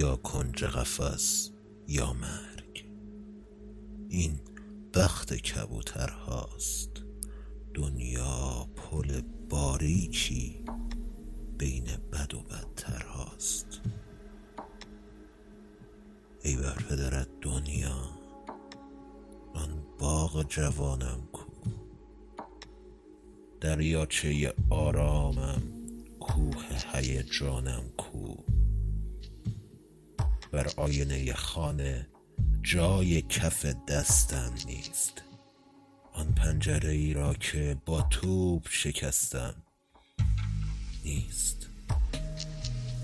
یا کنج قفس یا مرگ. این بخت کبوتر هاست. دنیا پل باریکی بین بد و بدتر هاست. ای بر پدرت دنیا آن باغ جوانم کو. دریاچه آرامم کوه هیجانم کو. بر آینه خانه جای کف دستم نیست. آن پنجره ای را که با توپ شکستم نیست.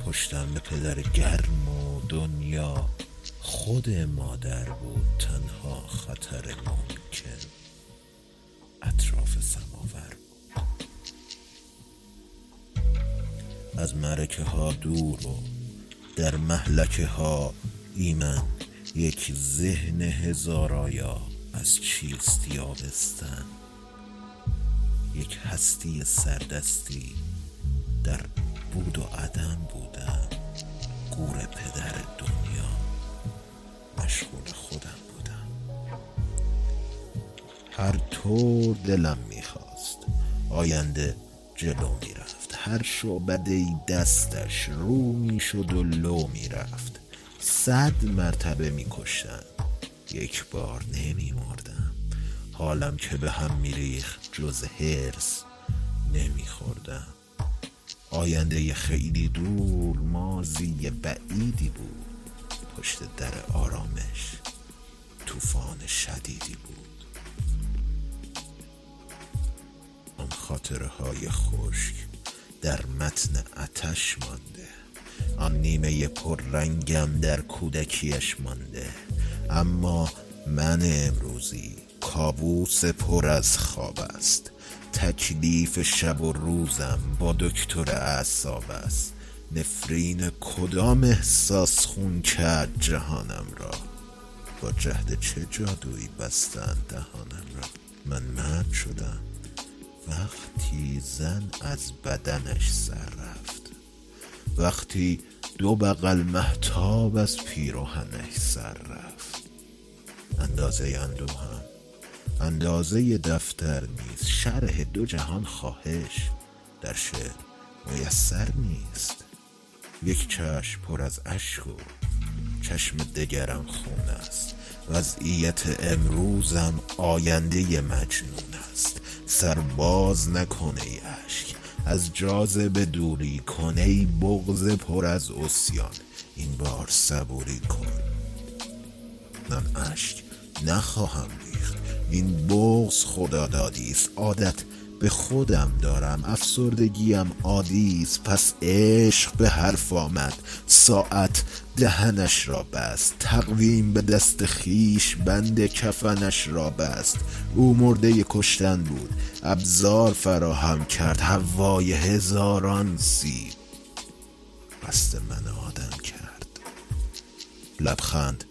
پشتم به پدر گرم و دنیا خود مادر بود تنها خطر ممکن اطراف سماور از مرکه ها دور و در محلکه ها ایمن یک ذهن هزارایا از چیست یابستن؟ یک هستی سردستی در بود و عدم بودم گور پدر دنیا مشغول خودم بودم. هر طور دلم می‌خواست آینده جلو می‌رفت هر شعبده دستش. رو می‌شد و لو می‌رفت. صد مرتبه میکشتم یک بار نمی مردم حالم که به هم میریخ جز هرس نمیخوردم. آینده خیلی دور مازی بعیدی بود. پشت در آرامش طوفان شدیدی بود. آن خاطره های خشک در متن اتش مانده. آن نیمه پر رنگم در کودکیش مانده. اما من امروزی کابوس پر از خواب است. تکلیف شب و روزم با دکتر اعصاب است. نفرین کدام احساس خون کرد جهانم را؟ با جهد چه جادویی بستند دهانم را؟ من مرد شدم. وقتی زن از بدنش سر رفت. وقتی دو بغل محتاب از پیراهنش سر رفت. اندازه اندوهم اندازه دفتر نیست شرح دو جهان خواهش در شعر میسر نیست. یک چشم پر از اشک و چشم دگرم خون است. وضعیت امروزم آینده مجنون است. سرباز نکنه ای اشک. از جاذبه دوری کنه ای بغز پر از اسیان این بار صبوری کن. من اشک نخواهم ریخت. این بغز خدادادی است. عادت به خودم دارم. افسردگیم عادی است پس عشق به حرف آمد. ساعت دهنش را بست. تقویم به دست خیش بند کفنش را بست. او مرده کشتن بود. ابزار فراهم کرد. هوای هزاران سیب قصد من آدم کرد. لبخند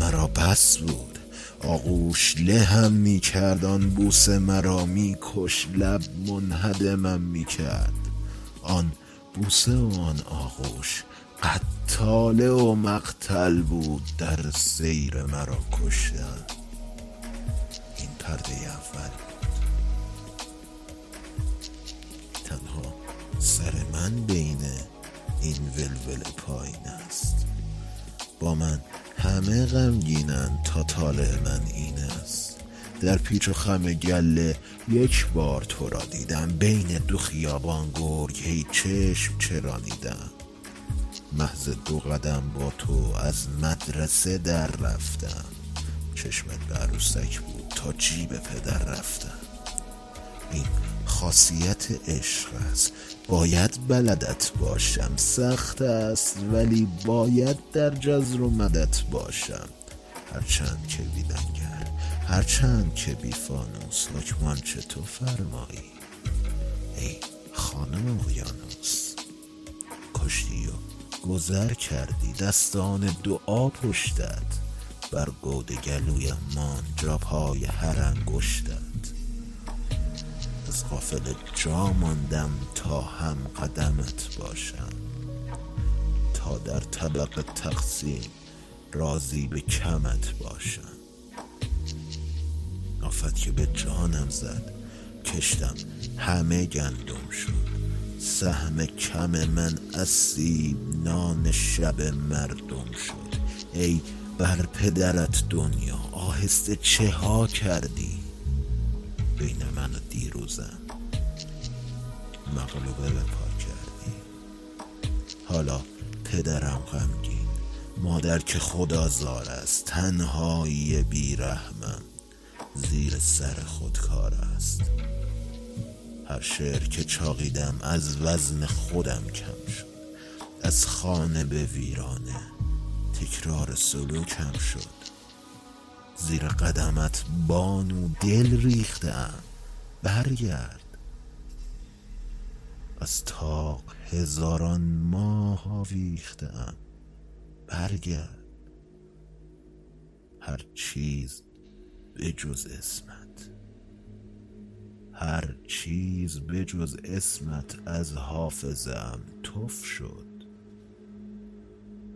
مرا بس بود. آغوش لهم می کرد آن بوسه مرا می کش لب منهدمم می کرد آن بوسه و آن آغوش قتاله و مقتل بود در سیر مرا کشتن این پرده اول تنها سر من بین این ولول پایین است. با من همه غمگینن تا طالع من این است. در پیچ و خم گله یک بار تو را دیدم. بین دو خیابان گرگ هی چشم چرانیدم محض دو قدم با تو از مدرسه در رفتم. چشمت به عروسک بود تا جیب پدر رفتم. این خاصیت عشق است. باید بلدت باشم. سخت است ولی باید در جزر و مدت باشم. هرچند که ویلنگر هرچند که بی فانوس حکمان چه تو فرمایی؟ ای خانم اقیانوس کشتی و گذر کردی. دستان دعا پشتت. بر گود گلوی مان پای هر انگشتت. از غافل جا ماندم تا هم قدمت باشم. تا در طبق تقسیم راضی به کمت باشم. آفت که به جانم زد کشتم همه گندم شد. سهم کم من اسیب نان شب مردم شد. ای بر پدرت دنیا آهسته چه ها کردی؟ بین من و دیروزم. مغلوبه به پا کردی. حالا پدرم غمگین مادر که خدا زار است تنهایی بیرحمم زیر سر خودکار است. هر شعر که چاقیدم از وزن خودم کم شد. از خانه به ویرانه تکرار سلوکم شد. زیر قدمت بانو دل ریختم برگرد. از تاق هزاران ماه آویختم برگرد. هر چیز به جز اسمت. هر چیز به جز اسمت از حافظم تف شد.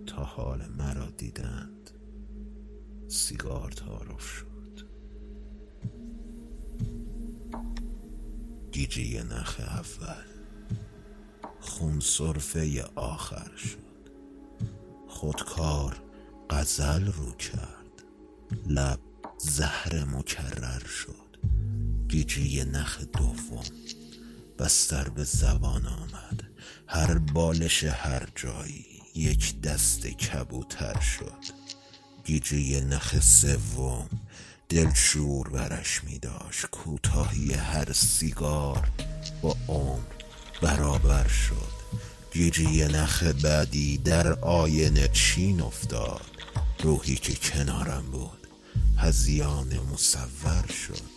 تا حال مرا دیدند سیگار تعارف شد گیجی نخ اول. خون صرفه آخر شد. خودکار غزل رو کرد. لب زهر مکرر شد. گیجی نخ دوم. بستر به زبان آمد. هر بالش هر جایی یک دست کبوتر شد. گیجی نخ سوم دلشور برش می داشت کوتاهی هر سیگار با عمر برابر شد. گیجی نخ بعدی در آینه چین افتاد. روحی که کنارم بود هزیان مصور شد.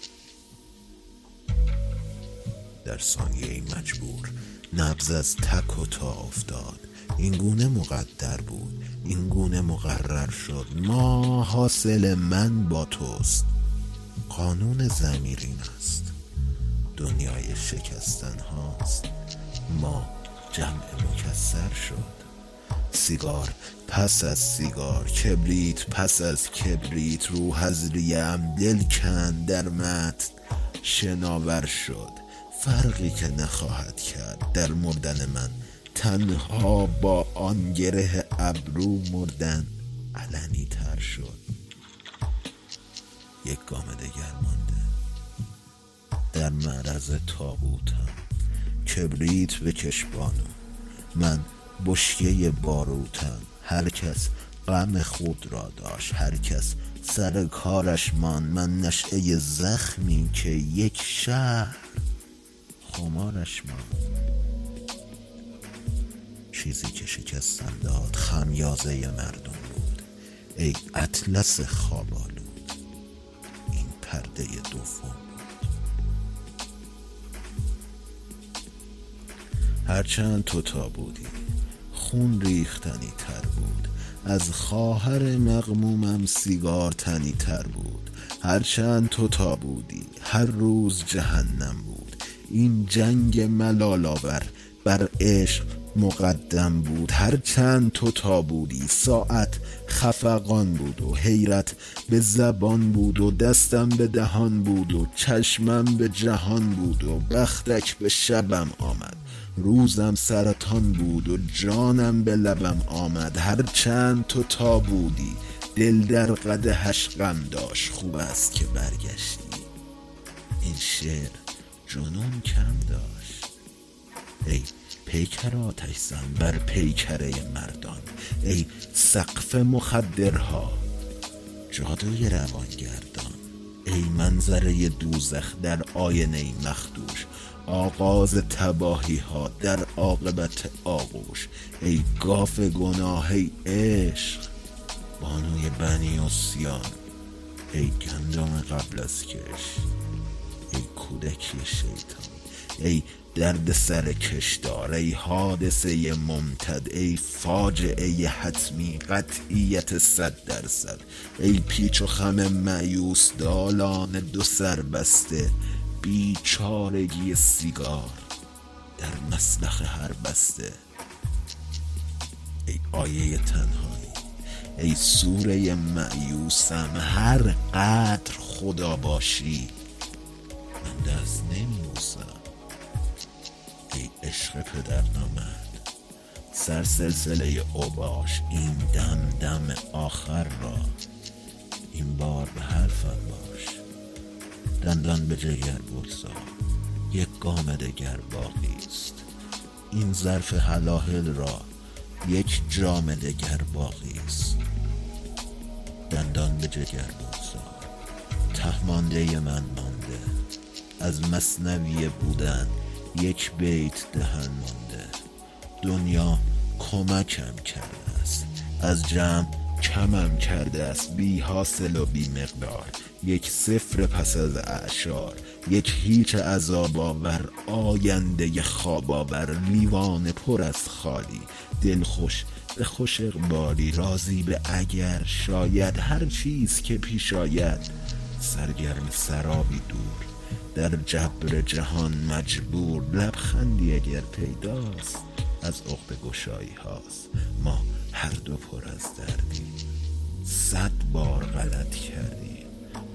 در ثانیه مجبور نبز از تک و تا افتاد. این گونه مقدر بود این گونه مقرر شد. ما حاصل من با توست. قانون زمیرین است. دنیای شکستن هاست. ما جمع مکسر شد. سیگار پس از سیگار کبریت پس از کبریت رو هزریم دل کن در متن شناور شد. فرقی که نخواهد کرد در مردن من تنها با آن گره ابرو مردن علنی تر شد. یک گام دگر مانده در معرض تابوتم. کبریت به کشبانو من بشکه باروتم. هر کس غم خود را داشت هر کس سر کارش مان من نشعه زخمی که یک شهر خمارش مان چیزی که شکستن داد خمیازه مردم بود. ای اطلس خوابالود این پرده دوم بود. هرچند تو تا بودی خون ریختنی تر بود. از خواهر مغمومم سیگار تنی تر بود. هرچند تو تا بودی هر روز جهنم بود. این جنگ ملالاور بر عشق مقدم بود. هر چند تو تا بودی ساعت خفقان بود و حیرت به زبان بود و دستم به دهان بود و چشمم به جهان بود و بختک به شبم آمد. روزم سرطان بود و جانم به لبم آمد. هر چند تو تا بودی دل در قدهش غم داشت. خوب است که برگشتی. این شعر جنون کم داشت. ای پیکر آتش زن بر پیکره مردان. ای سقف مخدرها. جادوی روانگردان. ای منظره دوزخ در آینه مخدوش. آغاز تباهی ها در عاقبت آغوش. ای گاف گناه ای عشق. بانوی بنی و سیان ای گندم قبل از کش. ای کودکی شیطان. ای درد سر کشدار ای حادثه ممتد ای فاجعه حتمی قطعیت صد درصد. ای پیچ و خم معیوس دالان دو سر بسته بیچارگی سیگار در مسلخ هر بسته. ای آیه تنهایی ای سوره معیوسم هر قدر خدا باشی عشق پدر نامد سر سلسله اوباش این دم دم آخر را. این بار به حرفم باش دندان به جگر بگذار. یک گام دگر باقی است. این ظرف حلاهل را یک جام دگر باقی است. دندان به جگر بگذار. تهمانده من مانده. از مصنوی بودن یک بیت دهن مانده. دنیا کمکم کرده است. از جمع کمم کرده است. بی حاصل و بی مقدار. یک صفر پس از اعشار. یک هیچ عذاب آور آینده خواب آور لیوان پر از خالی. دل خوش به خوش اقبالی. راضی به اگر شاید هر چیز که پیش آید. سرگرم سرابی دور. در جبر جهان مجبور لبخندی اگر پیداست از عقد گشایی هاست. ما هر دو پر از دردیم صد بار غلط کردیم.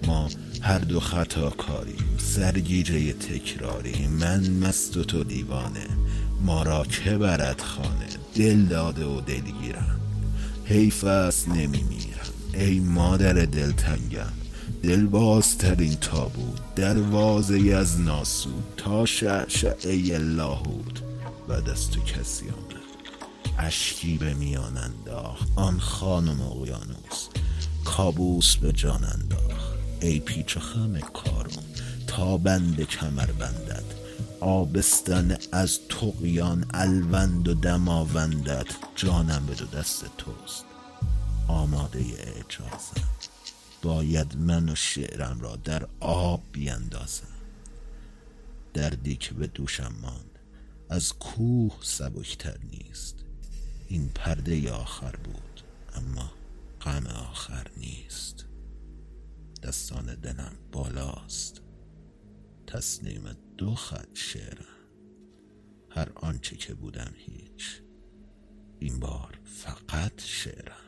ما هر دو خطا کاریم سرگیجه تکراری من مست و تو دیوانه ما را که برد خانه؟ دل داده و دلگیرم. حیف است نمیمیرم ای مادر دلتنگم دل بازترین تابوت دروازه از ناسود تا شعشعه لاهود بعد از تو کسی آمد اشکی به میان انداخت آن خانم اقیانوس. کابوس به جان انداخت. ای پیچ و خم کارون تا بند کمر بندد. آبستن از تقیان الوند و دماوندت جانم به دو دست توست. آماده اعجازم باید من و شعرم را در آب بیندازم. دردی که به دوشم ماند از کوه سبکتر نیست. این پرده آخر بود اما غم آخر نیست. دستان دلم بالاست. تسلیم دو خط شعرم. هر آنچه که بودم هیچ. این بار فقط شعرم.